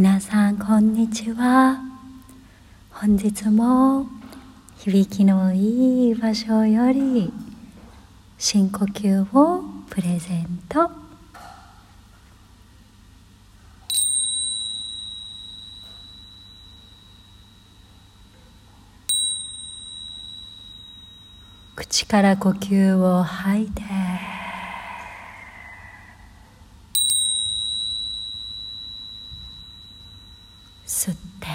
皆さんこんにちは。本日も響きのいい場所より深呼吸をプレゼント。口から呼吸を吐いて吸って。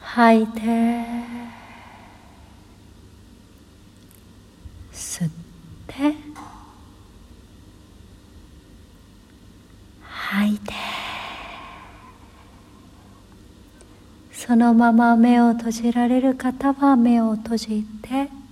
吐いて。吸って。吐いて。そのまま目を閉じられる方は目を閉じて。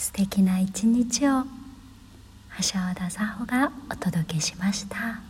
素敵な一日を橋尾田沙穂がお届けしました。